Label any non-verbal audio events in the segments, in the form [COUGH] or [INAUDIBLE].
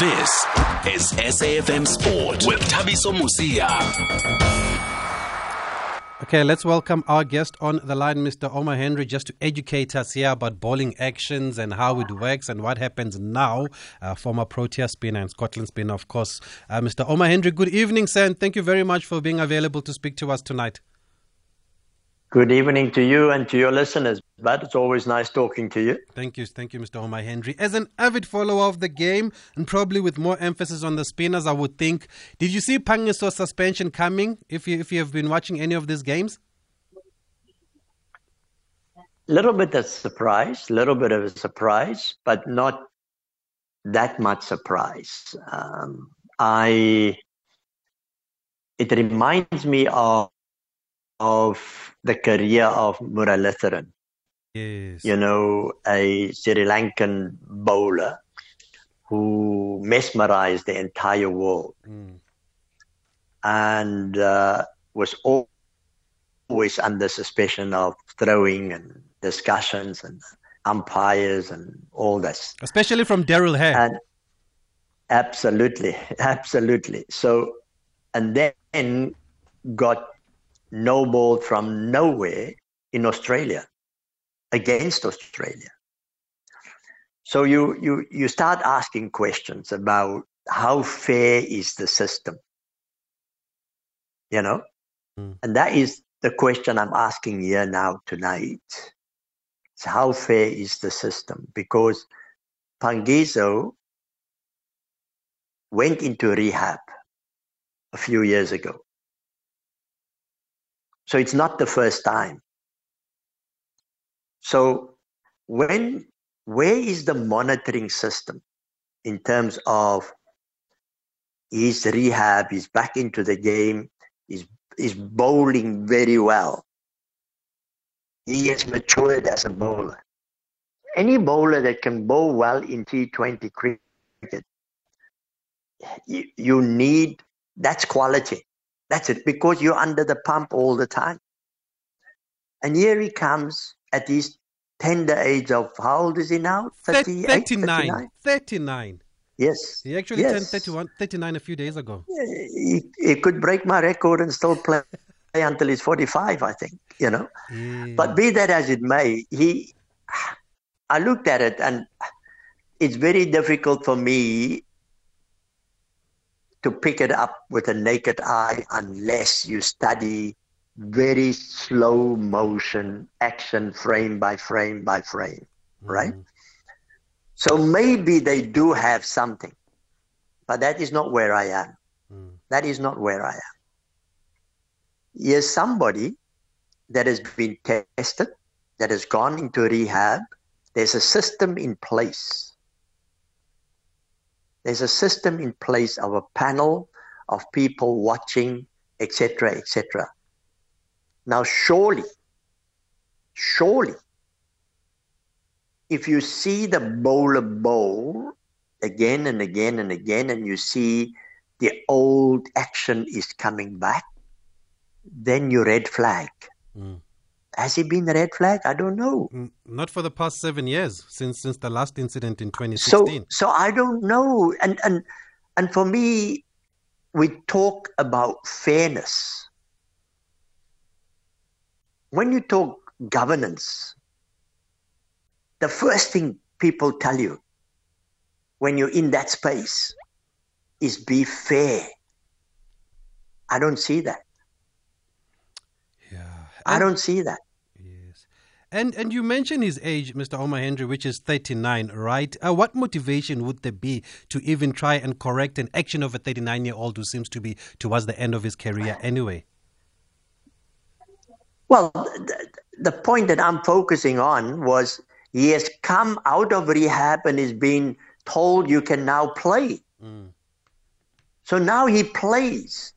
This is SAFM Sport with Thabiso Mosia. Okay, let's welcome our guest on the line, Mr. Omar Henry, just to educate us here about bowling actions and how it works and what happens now. Uh, former Protea spinner and Scotland spinner, of course. Uh, Mr. Omar Henry, good evening, sir, and thank you very much for being available to speak to us tonight. Good evening to you and to your listeners, But It's always nice talking to you. Thank you. Thank you, Mr. Omar Henry. As an avid follower of the game, and probably with more emphasis on the spinners, I would think, did you see Phangiso's suspension coming if you, if you have been watching any of these games? a Little bit of surprise, a little bit of a surprise, but not that much surprise. Um, I, it reminds me of, of the career of Muralitharan. Yes. You know, a Sri Lankan bowler who mesmerized the entire world Mm. and uh, was always under suspicion of throwing and discussions and umpires and all this. Especially from Darrell Hair. And absolutely, [LAUGHS] absolutely. So, and then got no ball from nowhere in Australia against Australia. So you, you, you start asking questions about how fair is the system, you know? Mm. And that is the question I'm asking here now tonight. It's how fair is the system? Because Phangiso went into rehab a few years ago. So it's not the first time. So when where is the monitoring system in terms of his rehab, he's back into the game, he's, he's bowling very well. He has matured as a bowler. Any bowler that can bowl well in T20 cricket, you, you need, that's quality. That's it, because you're under the pump all the time. And here he comes at his tender age of, how old is he now? Thir- 38, 39. 39. Yes. He actually yes. turned 31, 39 a few days ago. He, he could break my record and still play [LAUGHS] until he's 45, I think, you know. But be that as it may, he, I looked at it and it's very difficult for me to pick it up with a naked eye unless you study very slow motion action frame by frame by frame, right? Mhm. So maybe they do have something, but that is not where I am. Mm. That is not where I am. Here's somebody that has been tested, that has gone into rehab. There's a system in place. There's a system in place of a panel of people watching, etc., etc. Now, surely, surely, if you see the bowler bowl again and again and again, and you see the old action is coming back, then you red flag. Mm. Has he been a red flag? I don't know. Not for the past seven years, since since the last incident in 2016. so so I don't know. And and and for me, we talk about fairness. When you talk governance, the first thing people tell you when you're in that space is be fair. I don't see that. yeah. I don't see that. And and you mentioned his age, Mr. Omar Henry, which is 39, right? Uh, what motivation would there be to even try and correct an action of a 39 year old who seems to be towards the end of his career anyway? Well, the, the point that I'm focusing on was he has come out of rehab and is being told you can now play. Mm. So now he plays.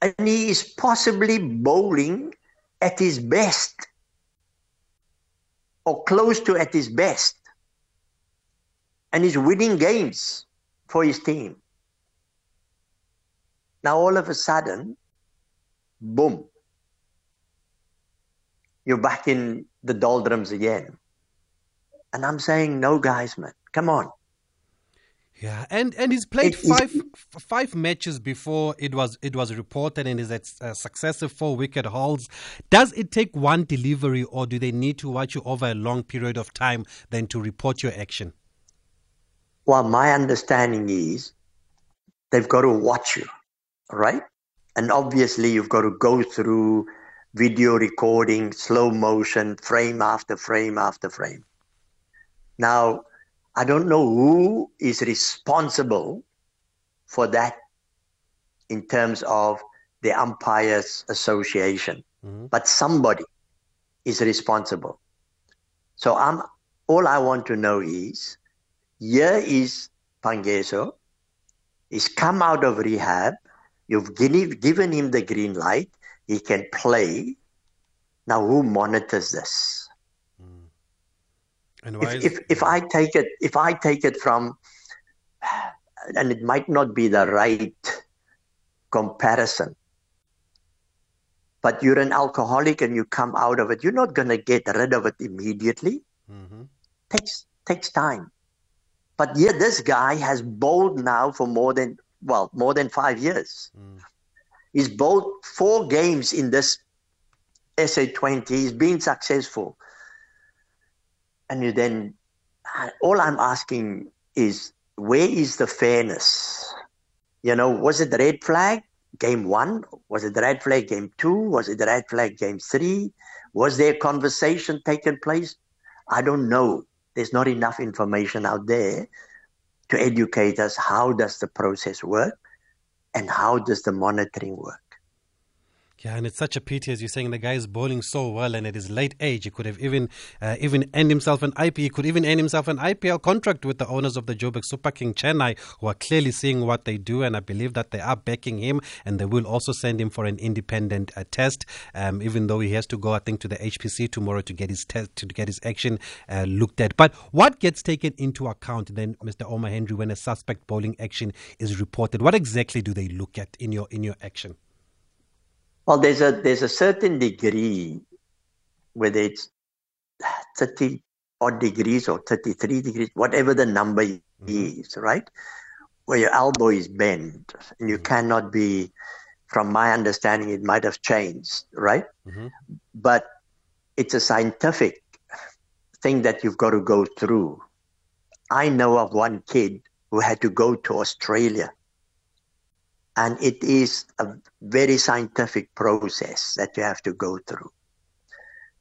And he is possibly bowling at his best or close to at his best. And he's winning games for his team. Now all of a sudden, boom, you're back in the doldrums again. And I'm saying, no, guys, man, come on. Yeah, and and he's played five five matches before it was it was reported, and is at uh, successive four wicket hauls. Does it take one delivery, or do they need to watch you over a long period of time then to report your action? Well, my understanding is they've got to watch you, right? And obviously, you've got to go through video recording, slow motion, frame after frame after frame. Now, I don't know who is responsible for that in terms of the umpires association, mm-hmm. but somebody is responsible. So I'm all I want to know is here is Phangiso. He's come out of rehab. You've given him the green light. He can play. Now, who monitors this? And if, if, if I take it, if I take it from, and it might not be the right comparison, but you're an alcoholic and you come out of it, you're not going to get rid of it immediately. Mm-hmm. Takes takes time. But yet this guy has bowled now for more than well more than five years. Mm. He's bowled four games in this SA20. He's been successful and you then all I'm asking is where is the fairness? You know, was it the red flag game one? Was it the red flag game two? Was it the red flag game three? Was there conversation taken place? I don't know. There's not enough information out there to educate us how does the process work and how does the monitoring work. Yeah, and it's such a pity, as you're saying, the guy is bowling so well, and at his late age, he could have even uh, even earned himself an IP. He could even earn himself an IPL contract with the owners of the Joburg Super King Chennai, who are clearly seeing what they do, and I believe that they are backing him, and they will also send him for an independent uh, test, um, even though he has to go, I think, to the HPC tomorrow to get his test to get his action uh, looked at. But what gets taken into account then, Mr. Omar Henry, when a suspect bowling action is reported? What exactly do they look at in your in your action? Well, there's a there's a certain degree, whether it's thirty odd degrees or thirty three degrees, whatever the number mm-hmm. is, right? Where your elbow is bent, and you mm-hmm. cannot be. From my understanding, it might have changed, right? Mm-hmm. But it's a scientific thing that you've got to go through. I know of one kid who had to go to Australia and it is a very scientific process that you have to go through.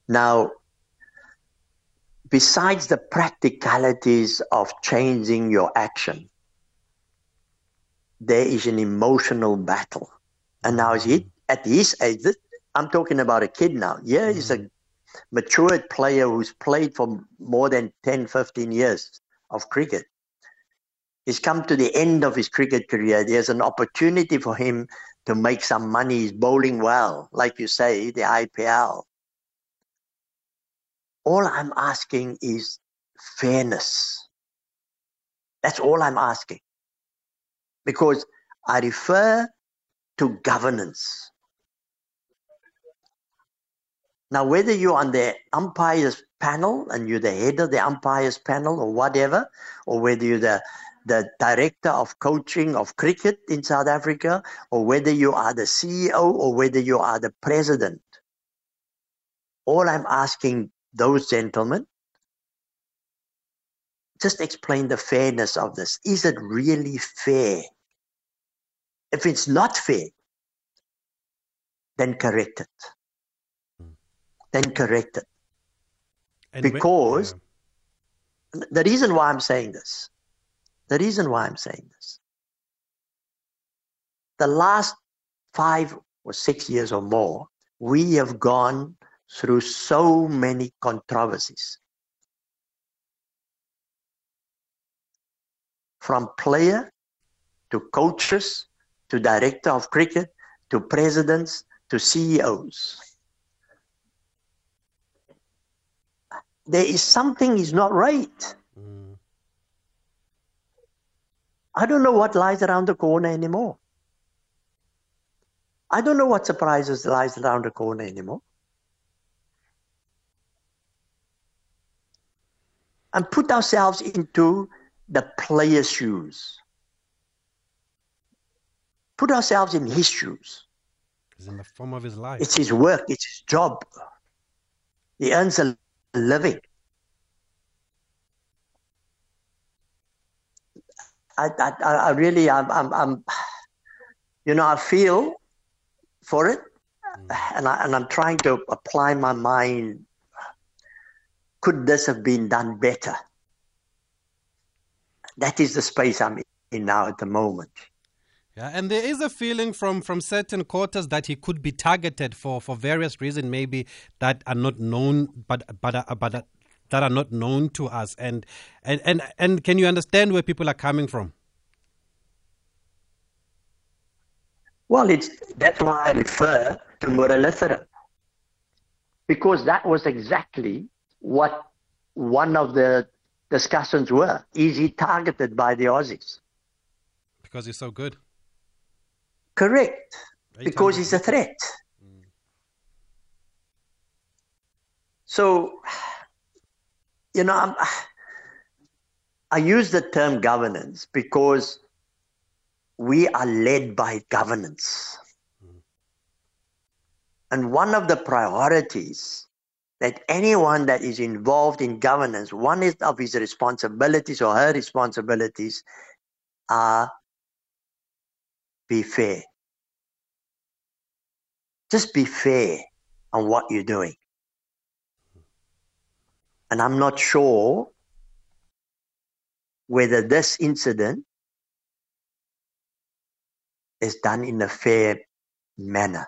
Now, besides the practicalities of changing your action, there is an emotional battle. And now, he, at his age, I'm talking about a kid now. Yeah, he's a matured player who's played for more than 10, 15 years of cricket he's come to the end of his cricket career. There's an opportunity for him to make some money. He's bowling well, like you say, the IPL. All I'm asking is fairness. That's all I'm asking. Because I refer to governance. Now, whether you're on the umpires panel and you're the head of the umpires panel or whatever, or whether you're the the director of coaching of cricket in South Africa, or whether you are the CEO or whether you are the president. All I'm asking those gentlemen, just explain the fairness of this. Is it really fair? If it's not fair, then correct it. Hmm. Then correct it. And because when, the reason why I'm saying this the reason why I'm saying this the last five or six years or more, we have gone through so many controversies. From player to coaches to director of cricket to presidents to CEOs. There is something is not right. I don't know what lies around the corner anymore. I don't know what surprises lies around the corner anymore. And put ourselves into the player's shoes. Put ourselves in his shoes. It's in the form of his life. It's his work, it's his job. He earns a living. I, I, I really, I'm, I'm, I'm, you know, I feel for it, mm. and I, and I'm trying to apply my mind. Could this have been done better? That is the space I'm in now at the moment. Yeah, and there is a feeling from, from certain quarters that he could be targeted for, for various reasons, maybe that are not known, but but but that are not known to us. And and and and can you understand where people are coming from? Well, it's that's why I refer to Muralitharan. Because that was exactly what one of the discussions were. Is he targeted by the Aussies? Because he's so good. Correct. Because he's a threat. Mm. So, you know, I'm, I use the term governance because we are led by governance. And one of the priorities that anyone that is involved in governance, one of his responsibilities or her responsibilities are be fair. Just be fair on what you're doing. And I'm not sure whether this incident is done in a fair manner.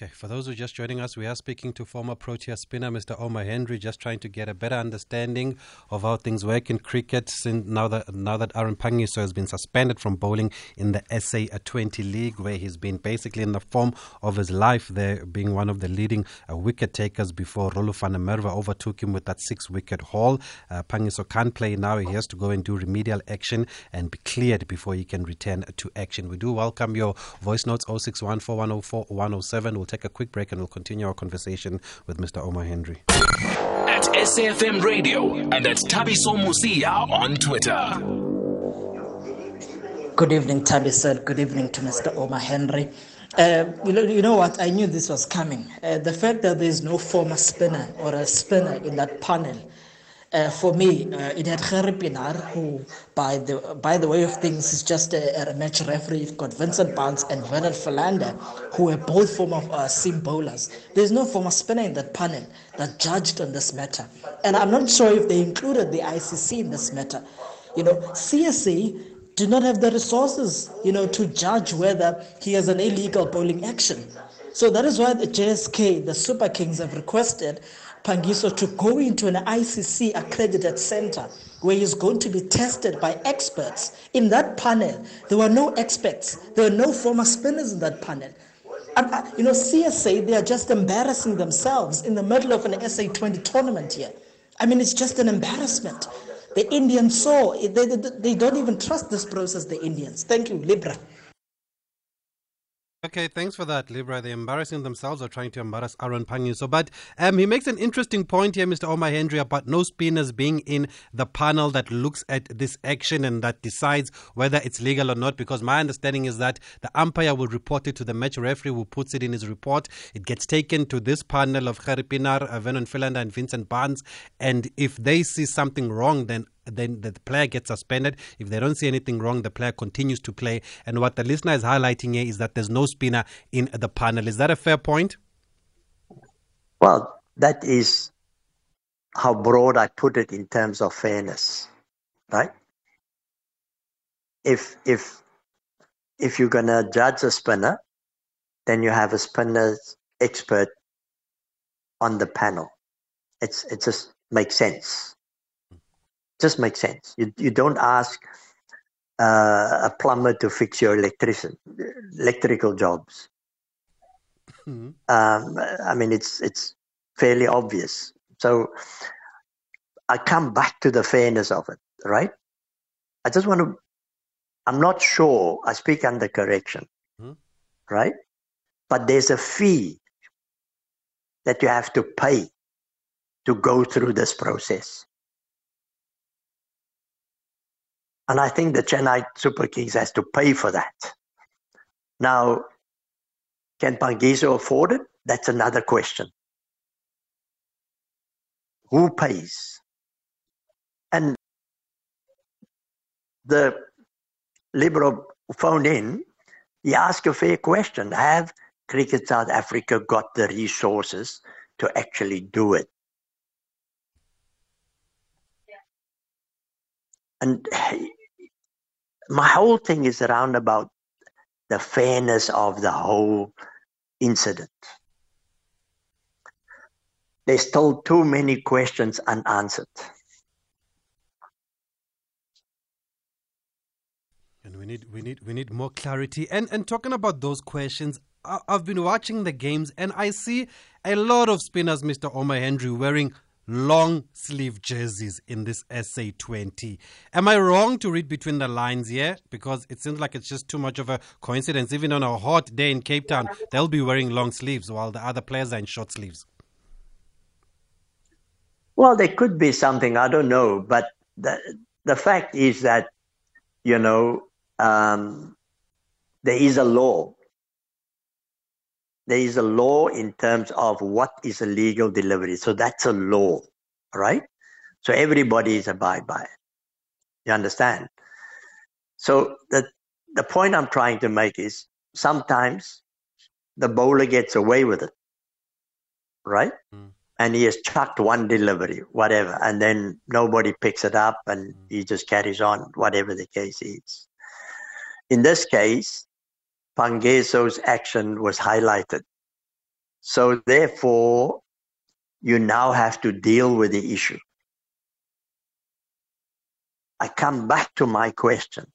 Okay, for those who are just joining us, we are speaking to former Protea spinner Mr. Omar Henry, just trying to get a better understanding of how things work in cricket since now that now that Aaron Phangiso has been suspended from bowling in the SA 20 League, where he's been basically in the form of his life there, being one of the leading uh, wicket takers before Rolo Merwe overtook him with that six wicket haul. Uh, Phangiso can't play now; he has to go and do remedial action and be cleared before he can return to action. We do welcome your voice notes 0614104107 take a quick break and we'll continue our conversation with Mr. Omar Henry. At SAFM Radio and at Thabiso Mosia on Twitter. Good evening, Tabi said. Good evening to Mr. Omar Henry. Uh, you, know, you know what? I knew this was coming. Uh, the fact that there's no former spinner or a spinner in that panel uh, for me, uh, it had Gerrie Pienaar, who, by the by the way of things, is just a, a match referee. You've got Vincent Barnes and Vernon Philander, who are both former uh, seam bowlers. There's no former spinner in that panel that judged on this matter. And I'm not sure if they included the ICC in this matter. You know, CSA do not have the resources, you know, to judge whether he has an illegal bowling action. So that is why the JSK, the Super Kings, have requested Phangiso to go into an ICC accredited center where he's going to be tested by experts. In that panel, there were no experts, there were no former spinners in that panel. And, uh, you know, CSA, they are just embarrassing themselves in the middle of an SA20 tournament here. I mean, it's just an embarrassment. The Indians saw, they, they, they don't even trust this process, the Indians. Thank you, Libra. Okay, thanks for that, Libra. They're embarrassing themselves or trying to embarrass Aaron Panyu. So, But um, he makes an interesting point here, Mr. Omar Henry, about no spinners being in the panel that looks at this action and that decides whether it's legal or not. Because my understanding is that the umpire will report it to the match referee who puts it in his report. It gets taken to this panel of Gerrie Pienaar, uh, Vernon Philander, and Vincent Barnes. And if they see something wrong, then then the player gets suspended. If they don't see anything wrong, the player continues to play. And what the listener is highlighting here is that there's no spinner in the panel. Is that a fair point? Well, that is how broad I put it in terms of fairness, right? If if if you're gonna judge a spinner, then you have a spinner expert on the panel. It's it just makes sense just makes sense. You you don't ask uh, a plumber to fix your electrician electrical jobs. Mm-hmm. Um, I mean, it's it's fairly obvious. So I come back to the fairness of it, right? I just want to. I'm not sure. I speak under correction, mm-hmm. right? But there's a fee that you have to pay to go through this process. And I think the Chennai Super Kings has to pay for that. Now, can Phangiso afford it? That's another question. Who pays? And the Liberal phoned in, he asked a fair question. Have Cricket South Africa got the resources to actually do it? And my whole thing is around about the fairness of the whole incident. There's still too many questions unanswered. And we need we need we need more clarity. And and talking about those questions, I've been watching the games and I see a lot of spinners, Mr. Omar Henry, wearing long sleeve jerseys in this SA20. Am I wrong to read between the lines here? Because it seems like it's just too much of a coincidence. Even on a hot day in Cape Town, they'll be wearing long sleeves while the other players are in short sleeves. Well, there could be something, I don't know. But the, the fact is that, you know, um, there is a law there is a law in terms of what is a legal delivery. So that's a law, right? So everybody is abide by it. You understand? So the the point I'm trying to make is sometimes the bowler gets away with it, right? Mm. And he has chucked one delivery, whatever, and then nobody picks it up and mm. he just carries on, whatever the case is. In this case, Phangiso's action was highlighted. So therefore, you now have to deal with the issue. I come back to my question.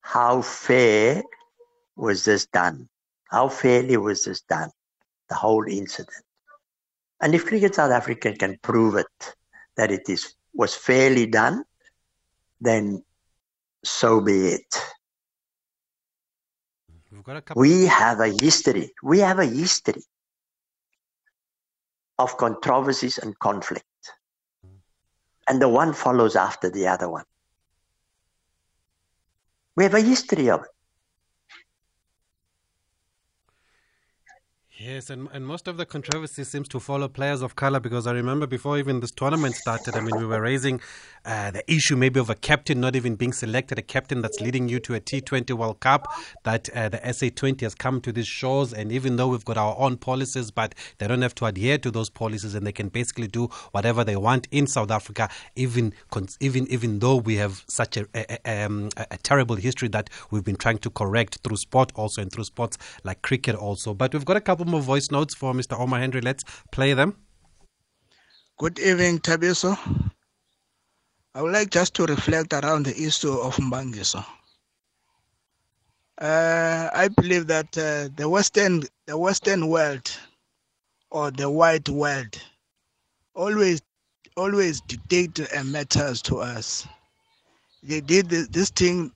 How fair was this done? How fairly was this done? The whole incident. And if Cricket South Africa can prove it, that it is was fairly done, then so be it. We have a history. We have a history of controversies and conflict. And the one follows after the other one. We have a history of it. Yes, and, and most of the controversy seems to follow players of color because I remember before even this tournament started, I mean, we were raising uh, the issue maybe of a captain not even being selected, a captain that's leading you to a T20 World Cup, that uh, the SA20 has come to these shores, and even though we've got our own policies, but they don't have to adhere to those policies, and they can basically do whatever they want in South Africa, even even even though we have such a, a, um, a, terrible history that we've been trying to correct through sport also and through sports like cricket also. But we've got a couple more voice notes for Mr. Omar Henry. Let's play them. Good evening, Thabiso. I would like just to reflect around the issue of Mbangiso. Uh, I believe that uh, the Western, the Western world, or the white world, always, always dictate uh, matters to us. They did this thing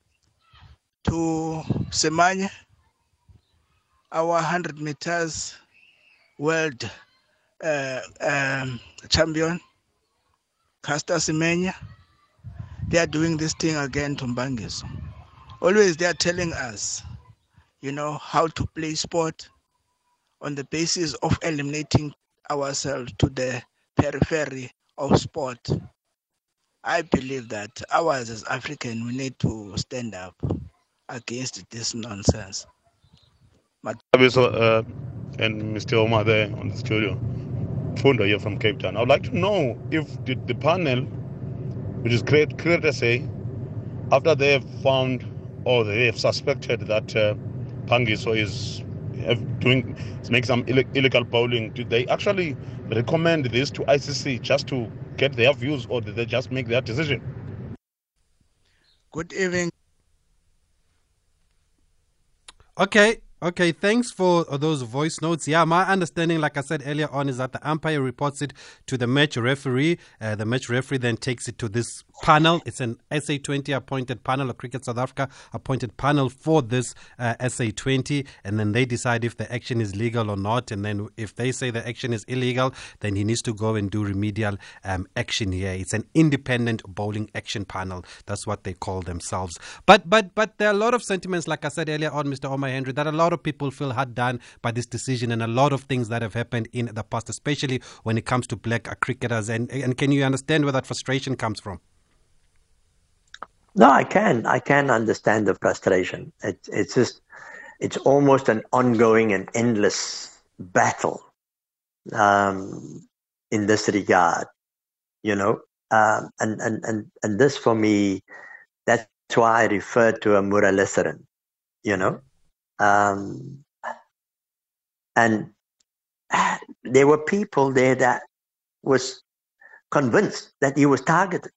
to Semenya, our 100 meters world uh, um, champion, Caster Semenya they are doing this thing again to. Always they are telling us, you know, how to play sport on the basis of eliminating ourselves to the periphery of sport. I believe that ours as African, we need to stand up against this nonsense. But uh, and Mr. Omar there on the studio. Fundo here from Cape Town. I would like to know if the, the panel which is great, great to say, after they have found or they have suspected that uh, Phangiso is doing making some Ill- illegal bowling, do they actually recommend this to ICC just to get their views, or did they just make their decision? Good evening. Okay, Okay, thanks for those voice notes. Yeah, my understanding, like I said earlier on, is that the umpire reports it to the match referee. Uh, the match referee then takes it to this panel. It's an SA20 appointed panel, a Cricket South Africa appointed panel for this uh, SA20, and then they decide if the action is legal or not. And then if they say the action is illegal, then he needs to go and do remedial um, action here. It's an independent bowling action panel. That's what they call themselves. But but but there are a lot of sentiments, like I said earlier on, Mr. Omar Henry, that a lot of of people feel hard done by this decision and a lot of things that have happened in the past, especially when it comes to black cricketers. And, and can you understand where that frustration comes from? No, I can. I can understand the frustration. It's it's just it's almost an ongoing and endless battle um, in this regard. You know, um, and and and and this for me, that's why I refer to a Muralitharan. You know, um, and there were people there that was convinced that he was targeted.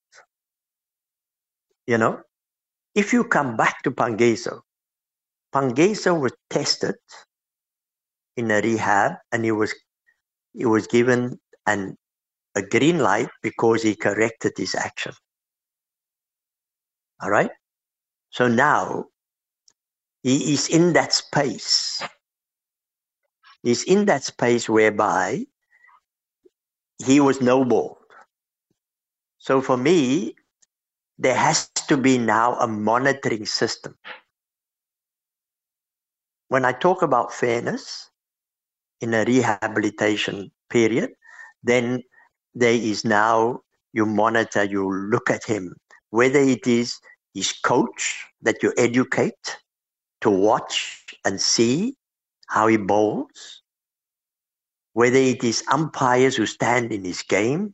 You know, if you come back to Phangiso, Phangiso was tested in a rehab and he was he was given an a green light because he corrected his action. All right. So now he is in that space. He's in that space whereby he was noble. So for me, there has to be now a monitoring system. When I talk about fairness in a rehabilitation period, then there is now you monitor, you look at him, whether it is his coach that you educate, to watch and see how he bowls, whether it is umpires who stand in his games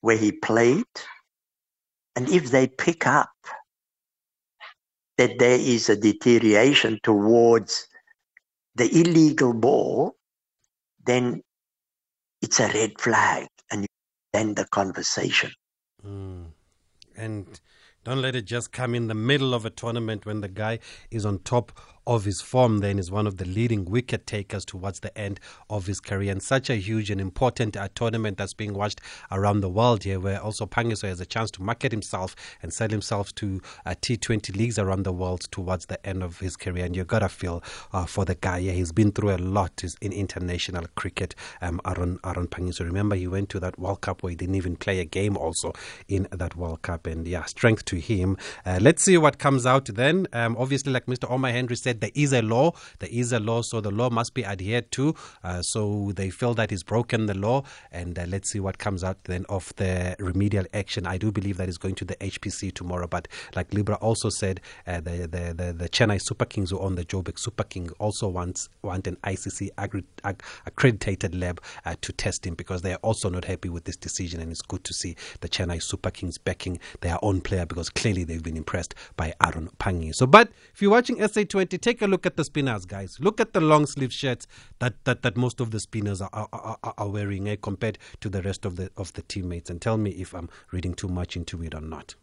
where he played, and if they pick up that there is a deterioration towards the illegal ball, then it's a red flag and you end the conversation. Mm. And don't let it just come in the middle of a tournament when the guy is on top of his form then is one of the leading wicket takers towards the end of his career. And such a huge and important uh, tournament that's being watched around the world here where also Phangiso has a chance to market himself and sell himself to uh, T20 leagues around the world towards the end of his career. And you gotta feel uh, for the guy yeah he's been through a lot in international cricket um, Aaron, Aaron Phangiso remember he went to that World Cup where he didn't even play a game also in that World Cup. And yeah strength to him. Uh, let's see what comes out then. Um, obviously like Mr. Omar Henry said said there is a law, there is a law, so the law must be adhered to. Uh, so they feel that he's broken the law, and uh, let's see what comes out then of the remedial action. I do believe that is going to the HPC tomorrow, but like Libra also said, uh, the, the, the the Chennai Super Kings who own the Joburg Super King also wants want an ICC agri- ag- accredited lab uh, to test him because they are also not happy with this decision, and it's good to see the Chennai Super Kings backing their own player because clearly they've been impressed by Aaron Pangi. So, but if you're watching SA20 take a look at the spinners, guys. Look at the long sleeve shirts that, that, that most of the spinners are, are, are, are wearing eh, compared to the rest of the of the teammates, and tell me if I'm reading too much into it or not.